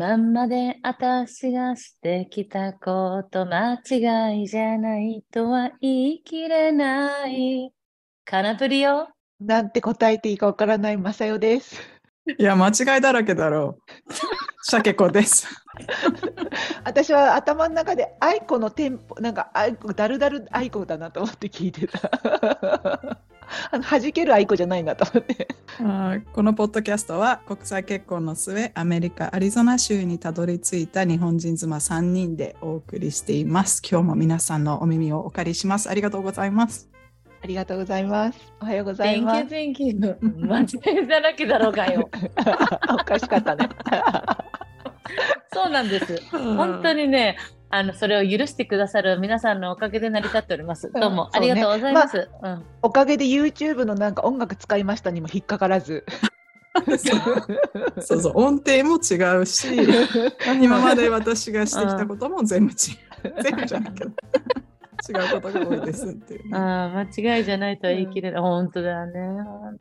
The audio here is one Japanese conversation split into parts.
今まで私がしてきたこと間違いじゃないとは言い切れない。カナプリよ。なんて答えていいかわからないマサヨです。いや、間違いだらけだろう。シャケ子です。私は頭の中で愛子のテンポ、なんか愛子、だるだる愛子だなと思って聞いてた。あの弾ける愛子じゃないなと思って。このポッドキャストは国際結婚の末アメリカ・アリゾナ州にたどり着いた日本人妻3人でお送りしています。今日も皆さんのお耳をお借りします。ありがとうございます。ありがとうございます。おはようございます。thank you. 間違いだらけだろうがよ。おかしかったね。そうなんです。本当にね、あの、それを許してくださる皆さんのおかげで成り立っております。どうもそうねありがとうございます。うんおかげで YouTube のなんか音楽使いましたにも引っかからず。そうそう、音程も違うし、今まで私がしてきたことも全部違う。全部じゃないけど。違うことが多いですっていうね、ああ、間違いじゃないとは言い切れない。本当だよね。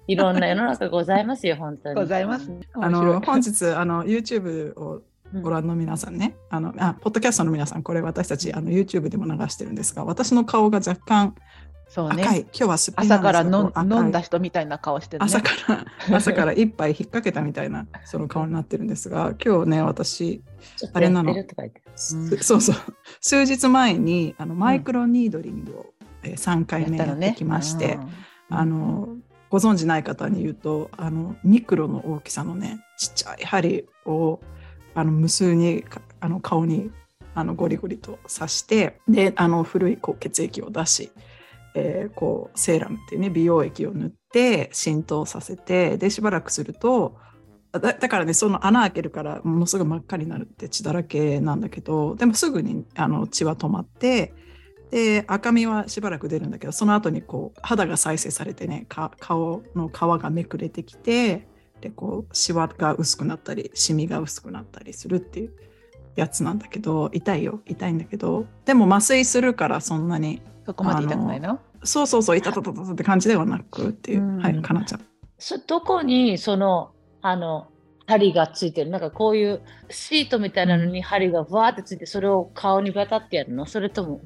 いろんな世の中ございますよ、本当に。ございますね。あの本日あの YouTube をうんご覧の皆さんね、あのあポッドキャストの皆さん、これ私たちあの YouTube でも流してるんですが、私の顔が若干そう赤い、ね。今日はすっぴんな朝から飲んだ人みたいな顔してるね。朝から 朝から一杯引っ掛けたみたいなその顔になってるんですが、今日ね、私、ちょっとやってるとか言って。うんすそうそう、数日前にあのマイクロニードリングを、えー3回目やってきまして、あのご存じない方に言うとあのミクロの大きさのねちっちゃい針をあの無数にあの顔にあのゴリゴリと刺してであの古いこう血液を出し、えーこうセーラムっていうね美容液を塗って浸透させてでしばらくするとだだからねその穴開けるからものすごい真っ赤になるって血だらけなんだけどでもすぐにあの血は止まってで赤みはしばらく出るんだけどその後にこう肌が再生されてね顔の皮がめくれてきてでこうシワが薄くなったりシミが薄くなったりするっていうやつなんだけど痛いよ痛いんだけどでも麻酔するからそんなにそこまで痛くないの？そうそうそう痛たたたたって感じではなくっていう、うん。はいかなちゃん。そどこにその、あの、針がついてる？なんかこういうシートみたいなのに針がわーってついて、それを顔にバタってやるの？それとも、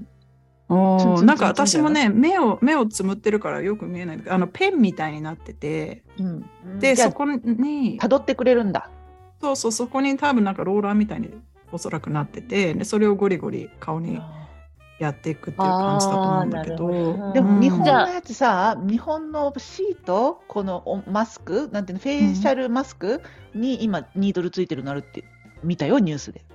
なんか私もね目を目をつむってるからよく見えないあのペンみたいになってて。うん、でそこに辿ってくれるんだ。そうそうそこに多分なんかローラーみたいにおそらくなっててでそれをゴリゴリ顔にやっていくっていう感じだと思うんだけど。あーなるほど。でも日本のやつさ、日本のシート、このおマスク、なんていうの、フェイシャルマスクに今、ニードルついてるのあるって見たよ、ニュースで。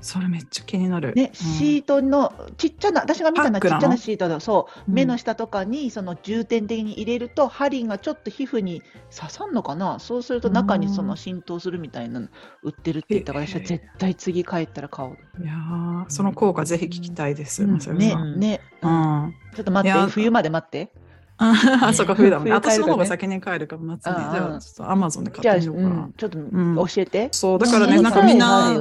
それめっちゃ気になる。ね、うんシートのちっちゃな、私が見たのはちっちゃなシートだ、そう、うん目の下とかにその重点的に入れると、針がちょっと皮膚に刺さんのかな、そうすると中にその浸透するみたいなの売ってるって言ったから、私は絶対次帰ったら買おう。いやーその効果ぜひ聞きたいです。うんねね、ううんん。ちょっと待って、冬まで待って。あ、そっか、冬だもんね。私の方が先に帰るから待つね。じゃあ、ちょっとアマゾンで買ってみようかな。うん、ちょっとん教えて。そう、だからね、ねなんかみんな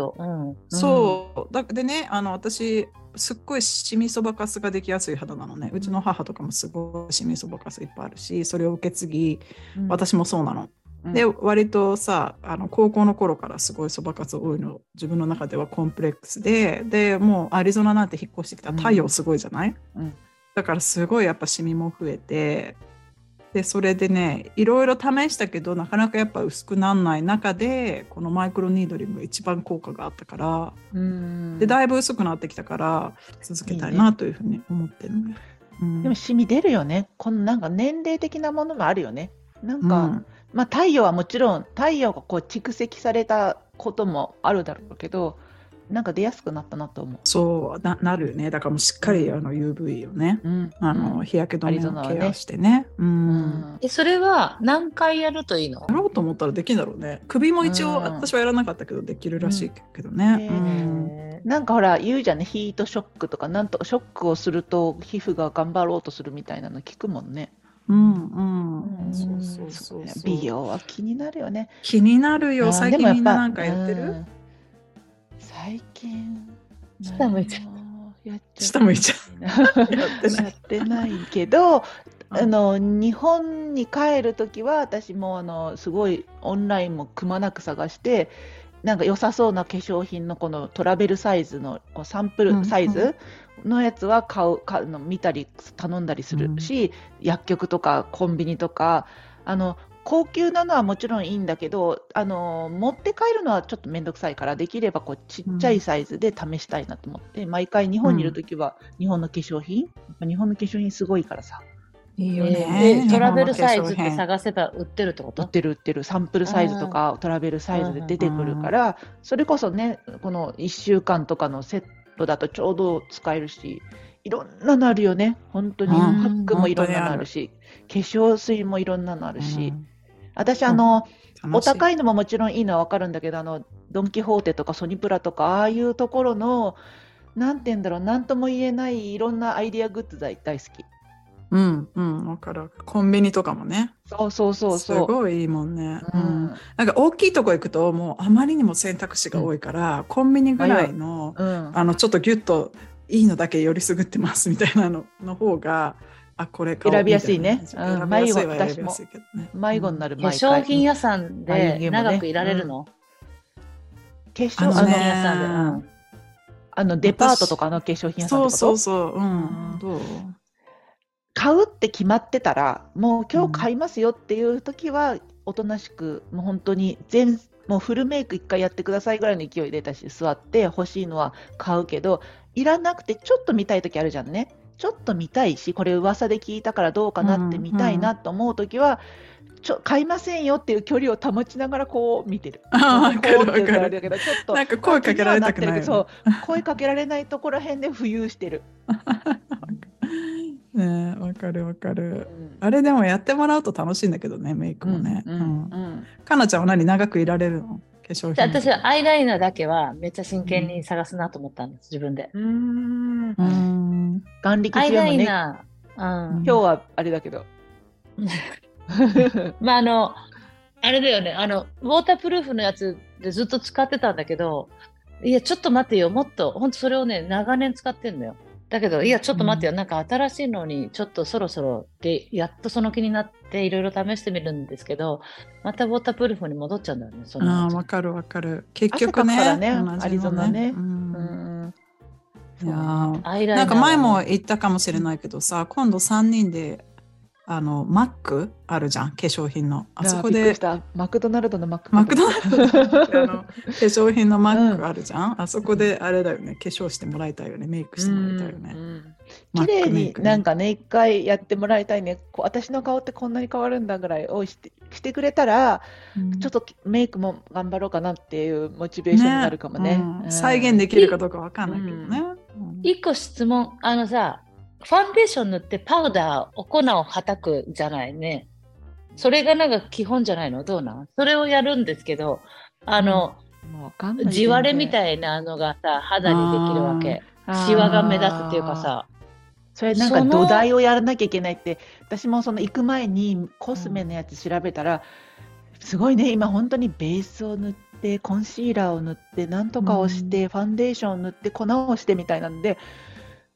そう、だでね、あの、私、すっごいシミそばかすができやすい肌なのね。うちの母とかもすごいシミそばかすいっぱいあるし、それを受け継ぎ、うん。私もそうなの。うん。で、割とさ、あの高校の頃からすごいそばかす多いの、自分の中ではコンプレックスで、で、もうアリゾナなんて引っ越してきたら太陽すごいじゃない、うん。だからすごいやっぱシミも増えて、で、それでね、いろいろ試したけど、なかなかやっぱ薄くならない中で、このマイクロニードリングが一番効果があったから、うんで、だいぶ薄くなってきたから、続けたいなというふうに思ってるね。うんでもシミ出るよね。このなんか年齢的なものもあるよね。なんか、うんまあ太陽はもちろん太陽がこう蓄積されたこともあるだろうけど、なんか出やすくなったなと思う。そうななるよね。だからもうしっかりあの UV をね、うん、あの日焼け止めをケアしてね。う。うんん、え、それは何回やるといいの？やろうと思ったらできるんだろうね。首も一応、うん私はやらなかったけどできるらしいけどね。ねうんへなんかほら言うじゃんね、ヒートショックとか、なんとショックをすると皮膚が頑張ろうとするみたいなの聞くもんね。うんううんん。そうそうそうそう。美容は気になるよね。気になるよ。最近みんななんかやってる？うん最近。下向いちゃやっちゃ下向いちゃう。やってないけど、うんあの日本に帰るときは私もあのすごいオンラインもくまなく探してなんか良さそうな化粧品のこのトラベルサイズのこうサンプルサイズのやつは買う買うの見たり頼んだりするし、薬局とかコンビニとかあの高級なのはもちろんいいんだけどあの持って帰るのはちょっと面倒くさいからできればこうちっちゃいサイズで試したいなと思って、毎回日本にいるときは日本の化粧品、やっぱ日本の化粧品すごいからさ。いいよえね。ーでトラベルサイズって探せば売ってるってこ売っとてる売ってる。サンプルサイズとかトラベルサイズで出てくるからそれこそねこの1週間とかのセットだとちょうど使えるしいろんなのあるよね。本当にパうんックもいろんなのあるし化粧水もいろんなのあるし、私あの、お高い。いのももちろんいいのはわかるんだけどあのドン・キホーテとかソニプラとかああいうところのなんて言うんだろうなんとも言えないいろんなアイディアグッズ大大好きうんうんわかる。コンビニとかもね。そうそうそうすそうごいいいもんね。ううんん。なんか大きいとこ行くともうあまりにも選択肢が多いから、コンビニぐらいのうんあのちょっとギュッといいのだけよりすぐってますみたいなのの方があこれ選びやすいね。みたいな選びやすいは選びやすいけどね。迷子になる化毎回粧品屋さんで長くいられるの、化粧品屋さんで、うん。あのデパートとかの化粧品屋さんってそうこと？そうそう。ううん。ん。どう？買うって決まってたらもう今日買いますよっていう時はおとなしくもう本当に全もうフルメイク一回やってくださいぐらいの勢いで私座って欲しいのは買うけどいらなくてちょっと見たい時あるじゃんねちょっと見たいしこれ噂で聞いたからどうかなって見たいなと思う時は、ちょ買いませんよっていう距離を保ちながらこう見てる。あーわかるかる。けどちょっとなんか声かけられたくないよねそう 声かけられないところへんで浮遊してる。ねわかるわかる。うんあれでもやってもらうと楽しいんだけどね、メイクもね。ううんんうんかなちゃんは何長くいられるの？化粧で品。私はアイライナーだけはめっちゃ真剣に探すなと思ったんです、自分で。うーんうーん。眼力アイラ強いもんね。イナー、うんうん今日はあれだけど。まああの、あれだよね、あの、ウォータープルーフのやつでずっと使ってたんだけど、いや、ちょっと待ってよ、もっと、本当それをね、長年使ってんのよ。だけど、いや、ちょっと待ってよ、なんか新しいのに、ちょっとそろそろで、やっとその気になって、いろいろ試してみるんですけど、またウォータープルーフに戻っちゃうんだよね、そのああ、わかるわかる。結局ね、汗からねアリゾナね。うん。うん。いやなんか前も言ったかもしれないけどさ、今度3人であのマックあるじゃん、化粧品の。あそこでマクドナルドのマック。マクドナルドの。化粧品のマッうん。クあるじゃん、あそこであれだよね、化粧してもらいたいよね、メイクしてもらいたいよね。うん綺麗になんかね、一回やってもらいたいね。こう私の顔ってこんなに変わるんだぐらいをしてしてくれたら、うん。ちょっとメイクも頑張ろうかなっていうモチベーションになるかもね。うんうん再現できるかどうかわかんないけどね。うん。一個質問、あのさ、ファンデーション塗ってパウダー、お粉をはたくじゃないね。それがなんか基本じゃないの？どうなん？それをやるんですけど、あの、もうん地割れみい。たいなのがさ、肌にできるわけ。シワが目立つっていうかさ。それなんか土台をやらなきゃいけないって私もその行く前にコスメのやつ調べたら、すごいね今本当にベースを塗ってコンシーラーを塗ってなんとかをして、ファンデーションを塗って粉をしてみたいなんで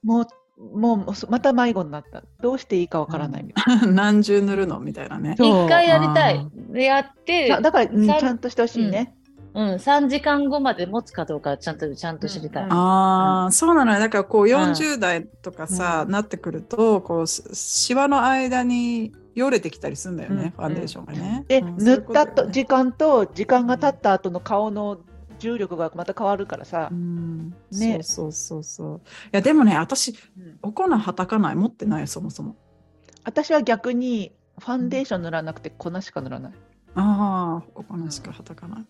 もうもうそまた迷子になった。どうしていいかわからない。みたい何重塗るのみたいなね。一回やりたい。あ。でやって、なだから、うんちゃんとしてほしいね、うん、3時間後まで持つかどうかちゃんとちゃんと知りたい。うん。ああ、そうなのよ。だからこううん。40代とかさ、うんなってくると、こうしシワの間によれてきたりするんだよね、うん。ファンデーションがね。で、うん。塗ったと、時間と時間が経った後の顔の重力がまた変わるからさ。う、ん、ね。そうそうそう。いやでもね、私うん。お粉はたかない、持ってないよそもそも。私は逆にファンデーション塗らなくて粉しか塗らない。ああ、お粉しかはたかない。ね。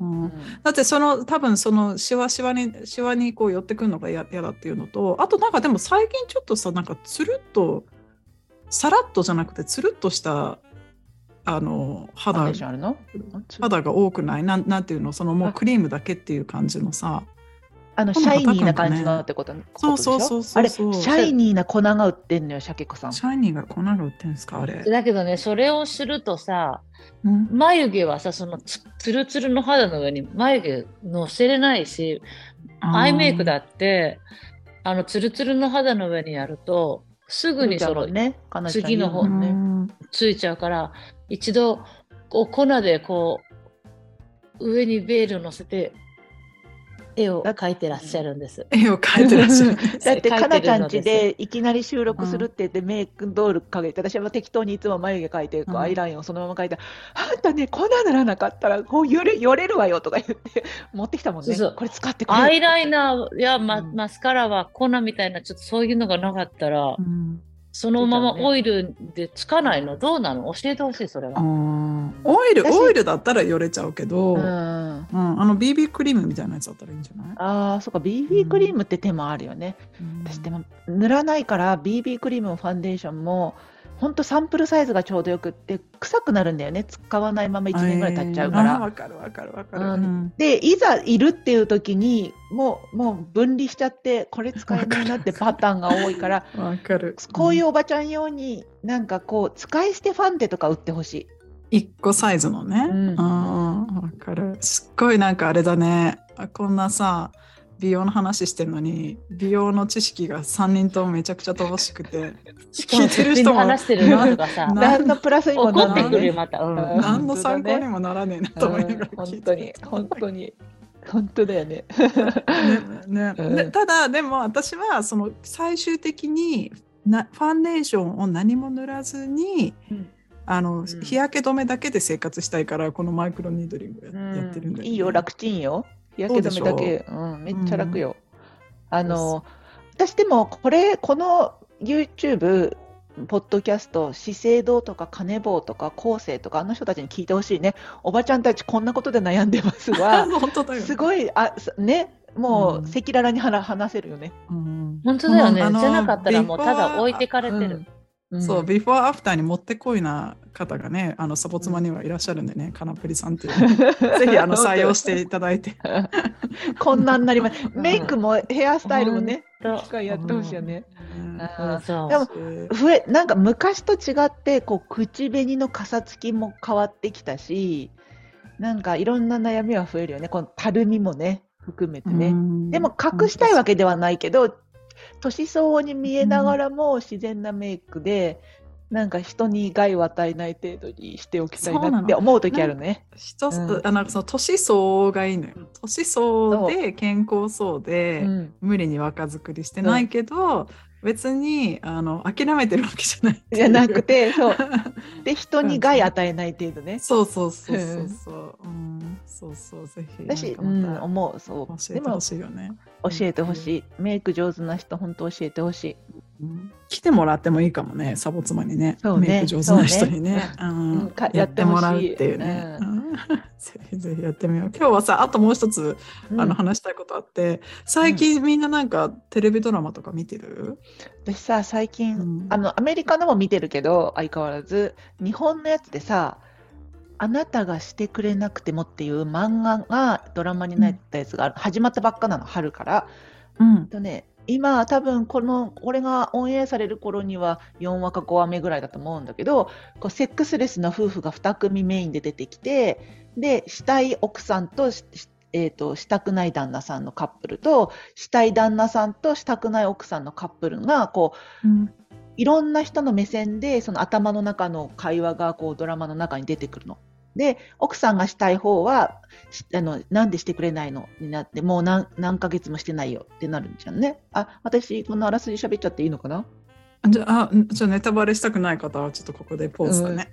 うん。うん。だってその多分そのシワシワにシワにこう寄ってくるのが嫌嫌だっていうのとあとなんかでも最近ちょっとさなんかつるっとさらっとじゃなくてつるっとしたあの肌肌が多くない？なんなんていうの？そのもうあクリームだけっていう感じのさ。あの、シャイニーな感じのってこと？そうそうそうそう。あれ、シそう。ャイニーな粉が売ってんのよ、シャケ子さん。シャイニーが粉が売ってんですか？あれ、だけどね、それをするとさ、うん、眉毛はさ、そのつつるつるの肌の上に眉毛乗せれないし、アイメイクだって、あの、つるつるの肌の上にやると、すぐにその、ね、次の方ね。んついちゃうから、一度、お粉でこう、上にベールを乗せて絵を描いてらっしゃるんです。絵 を描いてらっしゃる。だって、かなちゃんちでいきなり収録するって言って、メイクドールかけて、私は適当にいつも眉毛描いて、アイラインをそのまま描いて、あんたね、こんなならなかったら、こうよれよれるわよとか言って、持ってきたもんね。これ使ってアイライナーやマ,、スカラは粉みたいなちょっとそういうのがなかったら、うんそのままオイルでつかないの？どうなの？教えてほしいそれは。オイル、私オイルだったらよれちゃうけど、ううん、ん。あの BB クリームみたいなやつだったらいいんじゃない？ああ、そうか、BB クリームって手もあるよね。私でも塗らないから BB クリームもファンデーションも本当サンプルサイズがちょうどよくって臭くなるんだよね使わないまま1年ぐらい経っちゃうかあーら。わかるわかるわかる。うんうんでいざいるっていう時にもうもう分離しちゃってこれ使えないなってパターンが多いからわかる。こういうおばちゃん用になんかこう使い捨てファンデとか売ってほしい。一個サイズのね。ううんん、わかる。すっごいなんかあれだね。あこんなさ、美容の話してるのに、美容の知識が3人ともめちゃくちゃ乏しくて、しかも聞いてる人も話してるのとかさな何のプラスにも怒ならないってくるよまた。うん。うん何の参考にもならねえなと思いながらうん聞いて本当に本当に。本当だよね。ねねうん。でただでも私はその最終的になファンデーションを何も塗らずに、うん。あのん。日焼け止めだけで生活したいからこのマイクロニードリングや,、やってるんだよ、ね、いいよ、楽ちんよ。日焼け止めだけ、うん、めっちゃ楽よ。あの、私でもこれ、この YouTube、ポッドキャスト、資生堂とかカネボウとか後世とか、あの人たちに聞いてほしいね。おばちゃんたちこんなことで悩んでますわ。本当だよ、すごい、あ、すね、もううん赤裸々に話話せるよね。うん本当だよね。じゃなかったらもうただ置いてかれてる。うん。そう、ビフォーアフターにもってこいな方がね、あのサボ妻にはいらっしゃるんでね、カナプリさんっていう。ぜひあの採用していただいて。こんなんなります。メイクもヘアスタイルもね、機会やってほしいよね。でも増えなんか昔と違ってこう口紅のかさつきも変わってきたしなんかいろんな悩みは増えるよね。このたるみもね含めてね、うん。でも隠したいわけではないけど年相応に見えながらも自然なメイクで、なんか人に害を与えない程度にしておきたいなって思う時あるね。一つ、うんあなんかその年相応がいいのよ。年相応で健康そうで、うん無理に若作りしてないけど、別にあの諦めてるわけじゃない。じゃなくてそう で人に害与えない程度ね。そうそうそうそうそう。うん、そうそうぜひ私、なうん思うそたう。教えてほしいよね。教えてほしい。メイク上手な人本当教えてほしい。うん来てもらってもいいかもね、サボ妻にね。ねメイク上手な人にね。うんうんかやってもらうっていうね。ぜひぜひやってみよう。今日はさ、あともう一つ、あの話したいことあって、最近みんななんかテレビドラマとか見てる、私さ最近、うんあのアメリカのも見てるけど相変わらず日本のやつでさ「あなたがしてくれなくても」っていう漫画がドラマになったやつがある、始まったばっかなの春から。うんとね今多分このこれがオンエアされる頃には4話か5話目ぐらいだと思うんだけどこうセックスレスな夫婦が2組メインで出てきてでしたい奥さんとしえー、としたくない旦那さんのカップルとしたい旦那さんとしたくない奥さんのカップルがこううんいろんな人の目線でその頭の中の会話がこうドラマの中に出てくるの。で奥さんがしたい方はしあのなんでしてくれないのになってもう何何ヶ月もしてないよってなるんじゃんね。あ私このあらすじ喋っちゃっていいのかな？じゃああじゃあネタバレしたくない方はちょっとここでポーズだね。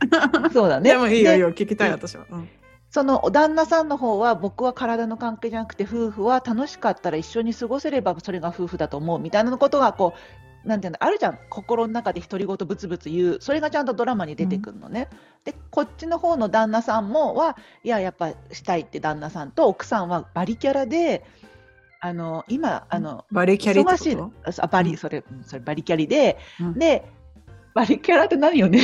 そうだね。でもいいよいいでよ聞きたいうん私は。うんその旦那さんの方は僕は体の関係じゃなくて夫婦は楽しかったら一緒に過ごせればそれが夫婦だと思うみたいなことがこうなんていうのあるじゃん。心の中で独り言ブツブツ言う。それがちゃんとドラマに出てくるのね。でこっちの方の旦那さんもはいややっぱしたいって旦那さんと奥さんはバリキャラであの今あのバリキャリ忙しいこあバうん。リそれうんそれバリキャリで、うん。でバリキャラって何よね？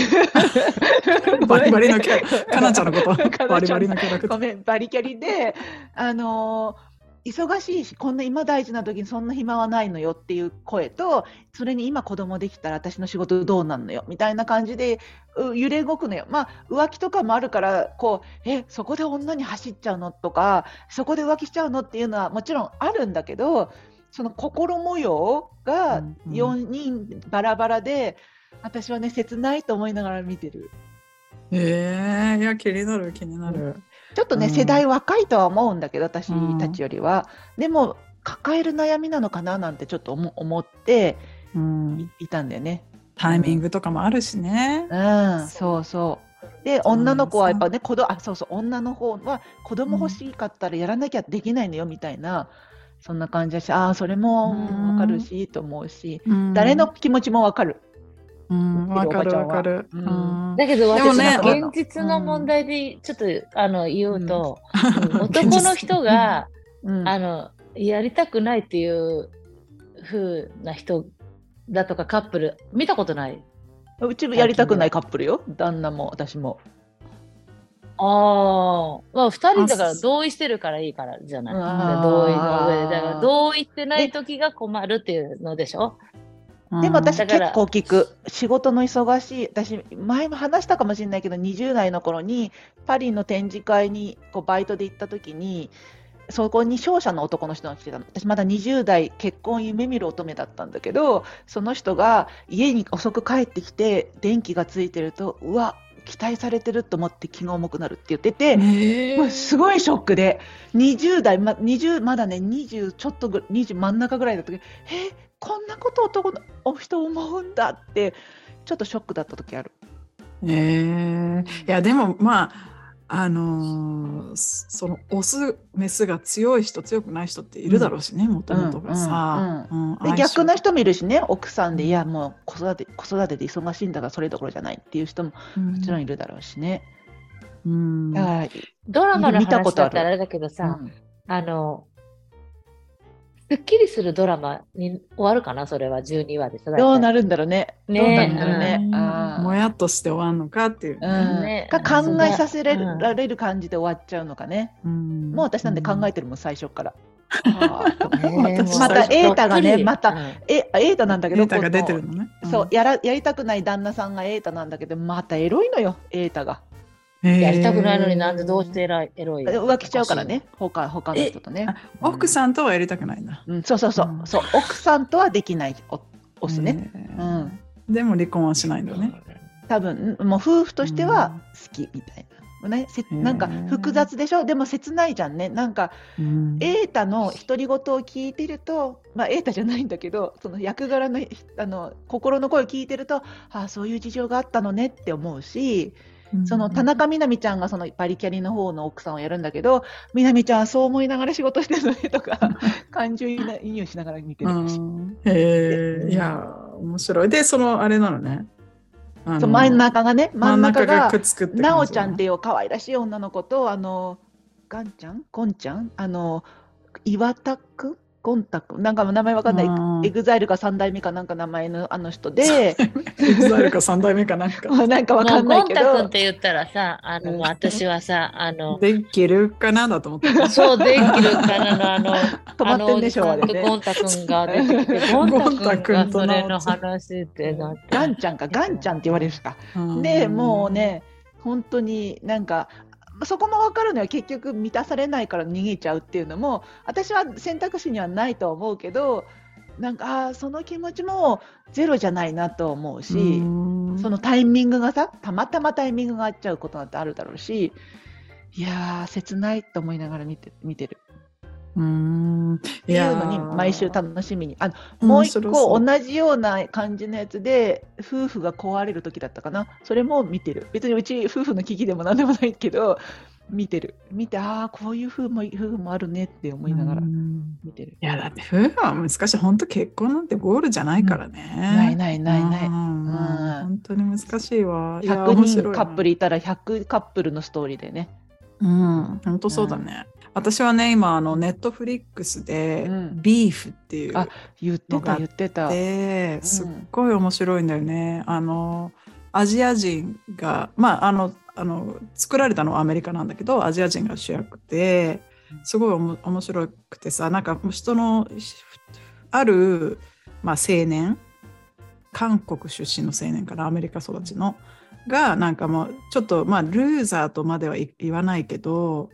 バリバリのキャラ。かなちゃんのこと。かバリバリのキャラ。ごめん、バリキャリで、あのー忙しいし、こんな今大事な時にそんな暇はないのよっていう声と、それに今子供できたら私の仕事どうなんのよみたいな感じでう揺れ動くのよ。まあ浮気とかもあるから、こう、え、そこで女に走っちゃうのとか、そこで浮気しちゃうのっていうのはもちろんあるんだけど、その心模様がうんうん4人バラバラで、私はね、切ないと思いながら見てる。ええいや気になる気になる。ちょっとね、うん。世代若いとは思うんだけど私うん。たちよりは、でも抱える悩みなのかななんてちょっと思思ってうん。いいたんだよね。タイミングとかもあるしね。うん、そうそう。で、女の子はやっぱね、子供あ、そうそう、女の方は子供欲しかったらやらなきゃできないのよみたいな、そんな感じだし、ああ、それもうん。わかるし、と思うし、うん。誰の気持ちもわかる。うん、わかるわかる。ううん。んだけど私ねの現実の問題でちょっと、あの言うと、男の人が、うん。あのやりたくないっていう風な人だとかカップル見たことない？うちやりたくないカップルよ、旦那も私も。ああ、まあ、二人だから同意してるからいいからじゃない？同意の上で。だから同意してない時が困るっていうのでしょ？でも私結構聞く。仕事の忙しい。私、前も話したかもしれないけど、20代の頃にパリの展示会にこうバイトで行った時に、そこに商社の男の人が来てたの。私まだ20代結婚夢見る乙女だったんだけど、その人が家に遅く帰ってきて電気がついてると、うわ、期待されてると思って気が重くなるって言ってて、えもうすごいショックで、20代、ま20まだね、20ちょっとぐ20真ん中ぐらいだった時、えこんなこと男のお人思うんだって、ちょっとショックだった時ある。え。いやでもまああのーそのオスメスが強い人強くない人っているだろうしねもともとがさ。うんで逆な人もいるしね、奥さんで、いや、もう子育て子育てで忙しいんだからそれどころじゃないっていう人ももちろんいるだろうしね。うん。だから、ドラマの見たことある話だったらあれだけどさ、うん。あの、すっきりするドラマに終わるかな？それは12話でさ。どうなるんだろうね。ねどうなるんだろうね。うんあーもやっとして終わるのかっていうね。うんねか考えさせられる感じで終わっちゃうのかね。うんもう私なんで考えてるもん、最初から。また最初瑛太がね、また、うんえ、瑛太なんだけど、データが出てるのね。そう、やら、やりたくない旦那さんが瑛太なんだけど、またエロいのよ、瑛太が。うん。やりたくないのになんででどうしてエロいエロい浮気しちゃうからね、他、他の人とね。奥さんとはやりたくないんだ。うん、そうそうそう、うんそう、奥さんとはできない、お、オスね。えうーん。でも離婚はしないんだよね。多分、もう夫婦としては好きみたいな。ね、なんか複雑でしょ？でも切ないじゃんね。なんか、うん瑛太の独り言を聞いてると、まあ、瑛太じゃないんだけどその役柄のあの心の声を聞いてるとああそういう事情があったのねって思うしその田中みな実ちゃんがそのバリキャリの方の奥さんをやるんだけどみな実ちゃんはそう思いながら仕事してるのねとか感情移入しながら見てうるし、ん。へえいや面白い。でそのあれなのね。そう真ん中がね真ん中がなおちゃんっていう可愛らしい女の子とあのガンちゃん？ゴンちゃん？あの岩田くん？ゴンタくんなんか名前わかんないうんエグザイルか三代目かなんか名前のあの人で エグザイルか三代目かなんか。なんかわかんないけゴンタ君っどて言ったらさ、あの、うん私はさ、あの、できるかなだと思ってた。そう、できるかなの、あの、止まってんでしょあれねゴンタ君が出てきて、ゴンタ君ゴンタ君とがそれの話ってなって。ガンちゃんかガンちゃんって言われるしかうんでもう。ね本当になんかそこも分かるのは結局満たされないから逃げちゃうっていうのも私は選択肢にはないと思うけどなんかその気持ちもゼロじゃないなと思うし、うん。そのタイミングがさたまたまタイミングが合っちゃうことなんてあるだろうしいやー切ないと思いながら見て見てるうん。っていうのに毎週楽しみに。あもう一個同じような感じのやつで夫婦が壊れる時だったかな？それも見てる。別にうち夫婦の危機でも何でもないけど見てる。見てああこういう夫婦も夫婦もあるねって思いながらうん。見てる。いやだって夫婦は難しい。本当結婚なんてゴールじゃないからね。ないないないない。うん。うん。本当に難しいわ。いや100面白いな。人カップルいたら100カップルのストーリーでね。うん、本当そうだね。私はね、今、あの、ネットフリックスで、うん。ビーフっていうあ言ってた言ってた。すっごい面白いんだよね。あの、アジア人が、まあ、あの、あの作られたのはアメリカなんだけど、アジア人が主役で、すごいおも面白くてさ、なんか人の、ある、まあ、青年、韓国出身の青年からアメリカ育ちの、が、なんかもう、ちょっと、まあ、ルーザーとまではい言わないけど、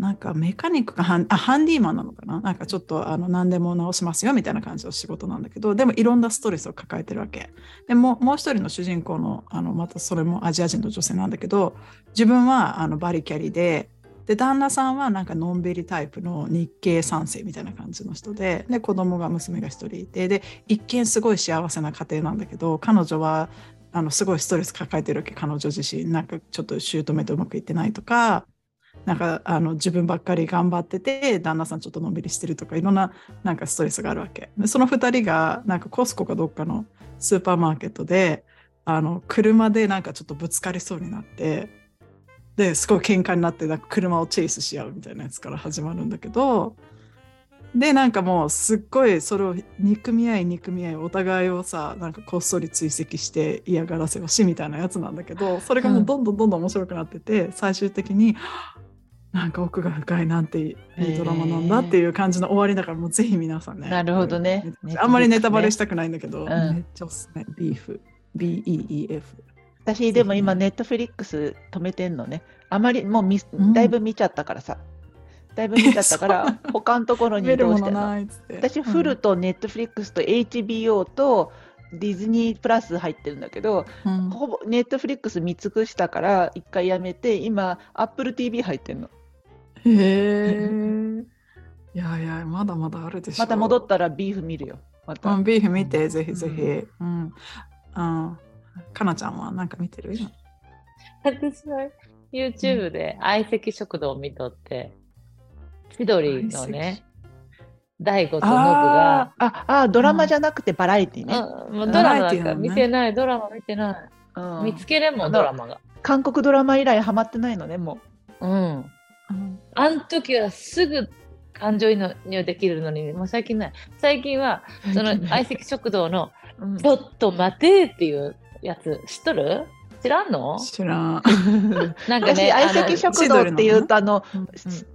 なんかメカニックかハンあハンディーマンなのかな？なんかちょっとあの何でも直しますよみたいな感じの仕事なんだけどでもいろんなストレスを抱えてるわけ。でももう一人の主人公のあのまたそれもアジア人の女性なんだけど自分はあのバリキャリでで旦那さんはなんかのんびりタイプの日系三世みたいな感じの人でで子供が娘が一人いてで一見すごい幸せな家庭なんだけど彼女はあのすごいストレス抱えてるわけ。彼女自身なんかちょっと姑とうまくいってないとかなんかあの自分ばっかり頑張ってて旦那さんちょっとのんびりしてるとかいろんななんかストレスがあるわけ。でその2人がなんかコスコかどっかのスーパーマーケットであの車でなんかちょっとぶつかりそうになってですごい喧嘩になってなんか車をチェイスし合うみたいなやつから始まるんだけどでなんかもうすっごいそれを憎み合い憎み合いお互いをさなんかこっそり追跡して嫌がらせをしみたいなやつなんだけどそれがもうどんどんどんどん面白くなってて、最終的になんか奥が深いなんていいドラマなんだっていう感じの終わりだからもうぜひ皆さんね。なるほどね。あんまりネタバレしたくないんだけど、うんめっちゃおすすめ。 Beef。BEEF。私でも今ネットフリックス止めてんのね。あまりもうみうんだいぶ見ちゃったからさ。だいぶ見ちゃったから 他のところに移動してんの。私フルとネットフリックスと HBO とディズニープラス入ってるんだけど、うん、ほぼネットフリックス見尽くしたから一回やめて今 Apple TV 入ってんの。へえ。いやいや、まだまだあるでしょ。また戻ったらビーフ見るよ。また。うん、ビーフ見て、ぜひぜうひ。うん。あかなちゃんはなんか見てる？今私は YouTube で相席食堂を見とって、千鳥のね、大悟とノブが、ああドラマじゃなくてバラエティね。うんもうドラマなんか見てない、ドラマ見てない。うん見つけれんもん、あドラマが。韓国ドラマ以来ハマってないのねもうん。うんあん時はすぐ感情移入できるのに、もう最近ない。最近は、う。その相席食堂の、うんちょっと待てっていうやつ、知っとる？知らんの？知らん。私 なんかね、相席食堂っていうとあの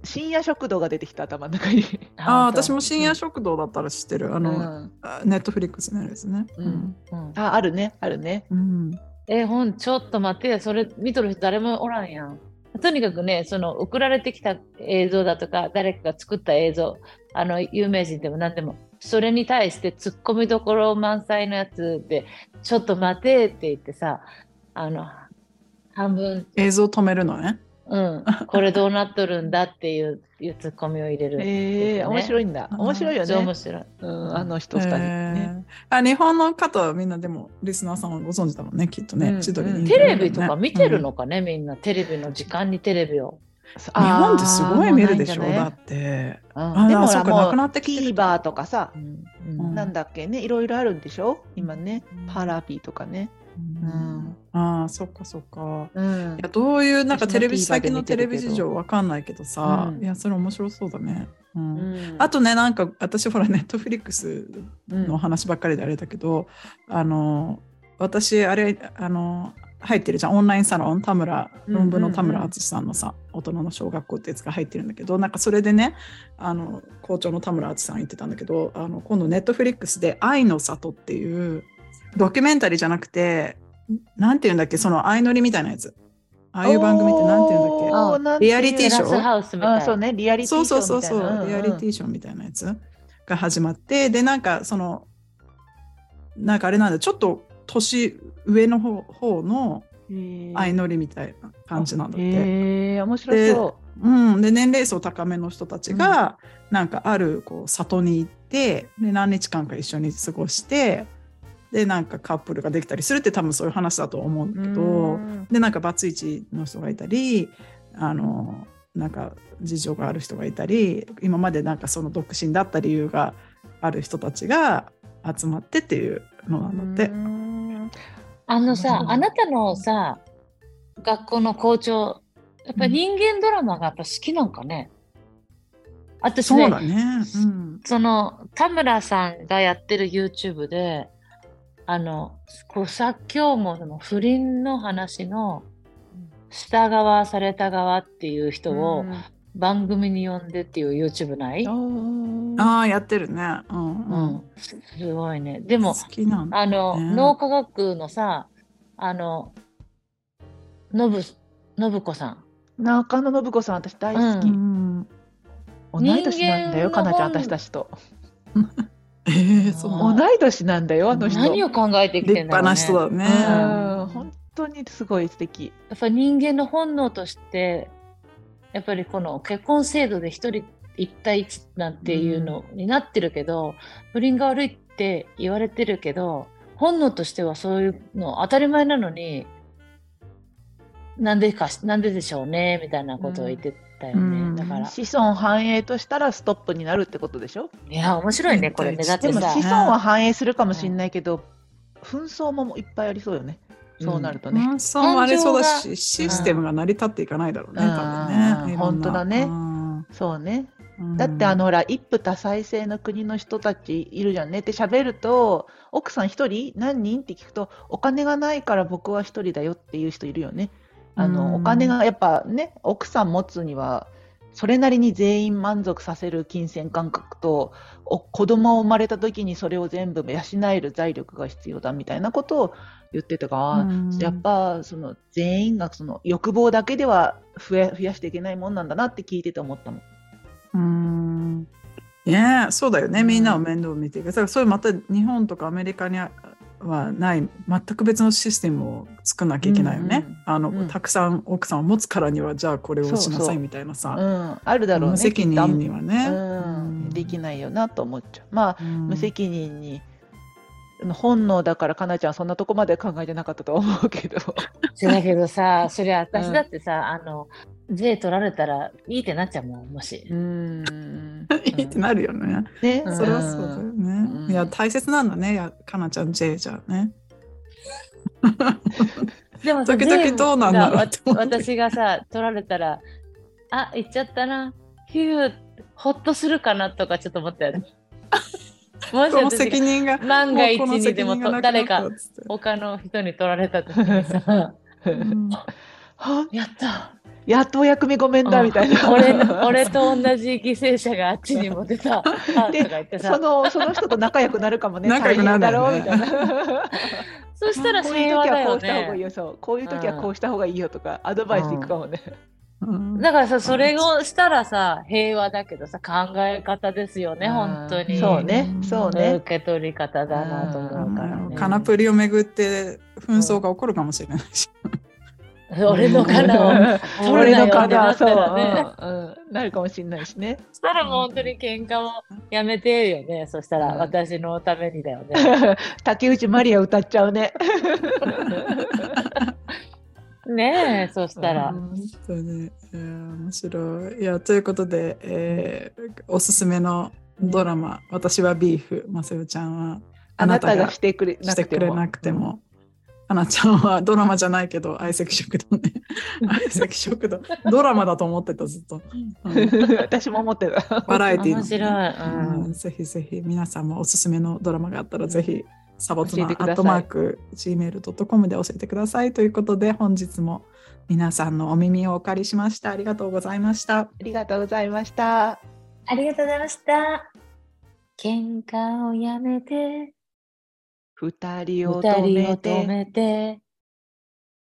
深夜食堂が出てきた頭の中に。ああ、私もし深夜食堂だったら知ってる。あうの、んネットフリックスのやつね。うんうんああるねあるね。うん。え、ほん、ちょっと待ってや、それ見とる人誰もおらんやん。とにかくね、その送られてきた映像だとか、誰かが作った映像、あの、有名人でも何でも、それに対してツッコミどころ満載のやつで、ちょっと待てって言ってさ、あの、半分、映像止めるのね。うん、これどうなっとるんだっていういうツッコミを入れる。ええ面白いんだ。面白いよそう面ね。白い。うんあの人二人ね。えーあ日本の方はみんなでもリスナーさんはご存知だもんね、きっとね。うんテレビとか見てるうんのかね、みんな。テレビの時間にテレビを。日本ってすごい見るでしょ、ねだって。うんあでもそっかなくなってきてる TVer とかさ、うんうんなんだっけねいろいろあるんでしょ？今ねうんパラビとかね。うん。ああ、そっかそっか。うん。いやどういうなんかテレビ近のテレビ事情わかんないけどさ、うん。いやそれ面白そうだね。うん。うん。あとねなんか私ほらネットフリックスうん。の話ばっかりであれだけど、あの私あれあの入ってるじゃん。オンラインサロン田村うん論文の田村淳さんのさ、大人の小学校ってやつが入ってるんだけどなんかそれでねあの校長の田村淳さん言ってたんだけどあの今度ネットフリックスで「愛の里」っていうドキュメンタリーじゃなくてなんていうんだっけその相乗りみたいなやつ。ああいう番組ってなんていうんだっけ？リアリティショー？テラスハウスみたいな。あそうねリアリティそうショそうそうそう、ーみたいな。リアリティショーみたいなやつが始まってでなんかそのなんかあれなんだちょっと年上の方方のィ相乗りみたいな感じなんだって。へえ面白そう。ん、で年齢層高めの人たちが、なんかあるこう里に行ってで何日間か一緒に過ごしてでなんかカップルができたりするって多分そういう話だと思うんう。だけど。うんでなんかバツイチの人がいたりあのなんか事情がある人がいたり今までなんかその独身だった理由がある人たちが集まってっていうのなんだって。うんあのさ、うんあなたのさ、学校の校長、やっぱり人間ドラマがやっぱ好きなんかね？私ねそう、だね。うん、その田村さんがやってる YouTube で、あの、こう作協もその不倫の話の下側された側っていう人を番組に呼んでっていう YouTube ない、うんああやってるね。うんううんん、すごいね。でも、好きなんだ。あの、ね脳科学のさ、あの、のぶ、信子さん。中野信子さん私大好うき。ん、同い年なんだよかなちゃん本私たちと。えー、そ同い年なんだよあの人。何を考えてき立てんだろう、ね、派な人だね。うん本当にすごい素敵。やっぱ人間の本能としてやっぱりこの結婚制度で一人一対一なんていうのになってるけど、不倫が悪いって言われてるけど本能としてはそういうの当たり前なのになんでかなんででしょうねみたいなことを言ってたよね、うん。だから。子孫繁栄としたらストップになるってことでしょ？いや面白いねこれね。だってさ。でも子孫は繁栄するかもしれないけど、紛争もいっぱいありそうよね。そうなるとね。うん。そうもありそうだ感し、システムが成り立っていかないだろうね、うん。多分ね。本当だね。そうね。うん。だってあのほら一夫多妻制の国の人たちいるじゃんね。って喋ると奥さん一人？何人？って聞くとお金がないから僕は一人だよっていう人いるよね。あうん。のお金がやっぱね奥さん持つにはそれなりに全員満足させる金銭感覚とお子供を生まれた時にそれを全部養える財力が必要だみたいなことを言ってたから、うん。やっぱその全員がその欲望だけでは増え増やしていけないもんなんだなって聞いてて思ったの。うん。ねえそうだよね、うん。みんなを面倒見て。いく。だからそれまた日本とかアメリカにはない全く別のシステムを作んなきゃいけないよね。うんうんあの、うんたくさん奥さんを持つからにはじゃあこれをしなさいうみたいなさ、うん、あるだろうね。無責任にはね。うん、できないよなと思っちゃう。まあ、うん無責任に本能だからかなちゃんそんなとこまで考えてなかったと思うけど。だけどさそれ私だってさ、あの税取られたらいいってなっちゃうもんもしう。ん。いいってなるよね。ね、うんそれはそうだよね。うんいや大切なんだね。いやかなちゃん J じゃね。でもさ時々どうなんだろう私がさ取られたらあ行っちゃったなヒューほっとするかなとかちょっと思ったよね。もしこの私責任が万が一にでも誰か他の人に取られた時にさうん は？やったやっとお役目ごめんだみたいな。俺の俺と同じ犠牲者があっちにも出た でそのその人と仲良くなるかもね。仲良くなるんだろうみたいな。そしたらこういう時はこうした方がいいね。よ、そう。こういう時はこうした方がいいよとか、アドバイスいくかもね。うんだからさそれをしたらさ平和だけどさ考え方ですよねうん本当に。そうね、そうね。受け取り方だなと思うからね。カナプリをめぐって紛争が起こるかもしれないし。俺のカナを。取俺のカナ、そう、なったらねうんうんなるかもしれないしね。そしたらもう本当に喧嘩もやめてよね。そしたらうん私のためにだよね。竹内まりや歌っちゃうね。ねえ、そしたら。本当に、いや面白い。いやということで、えーおすすめのドラマ「私はビーフ」まさよちゃんはあなたがしてくれなくても。くれなくても。かなちゃんはドラマじゃないけど相席食堂ね 相席食堂ドラマだと思ってたずっと、うんうん。私も思ってた。バラエティーの面白い。うんうんぜひぜひ皆さんもおすすめのドラマがあったらぜひサボツナアットマーク gmail.com で教えてくださいということで本日も皆さんのお耳をお借りしましたありがとうございましたありがとうございました。ありがとうございました。喧嘩をやめて、二人を止。めて、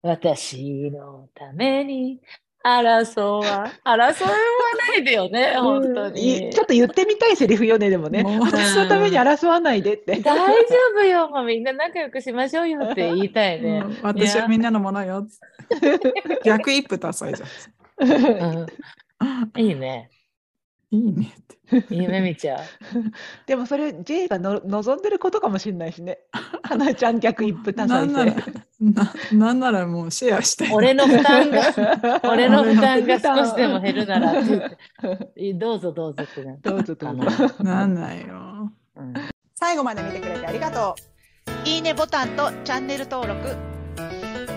私のために争わ、争わないでよね、本当に。いちょっと言ってみたいセリフよね、でもね。もう私のために争わないでって。大丈夫よ、もうみんな仲良くしましょうよって言いたいねう。ん私はみんなのものよ 逆一夫多妻じゃんうん、いいね。いいねって。夢見ちゃう。でもそれ J がの望んでることかもしれないしね。花ちゃん逆一夫多妻なんなら制。ななんならもうシェアして。俺の負担が、俺の負担が少しでも減るならどうぞどうぞってなどうぞどうぞ。なんないよ。うん。最後まで見てくれてありがとう。いいねボタンとチャンネル登録。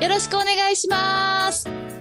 よろしくお願いします。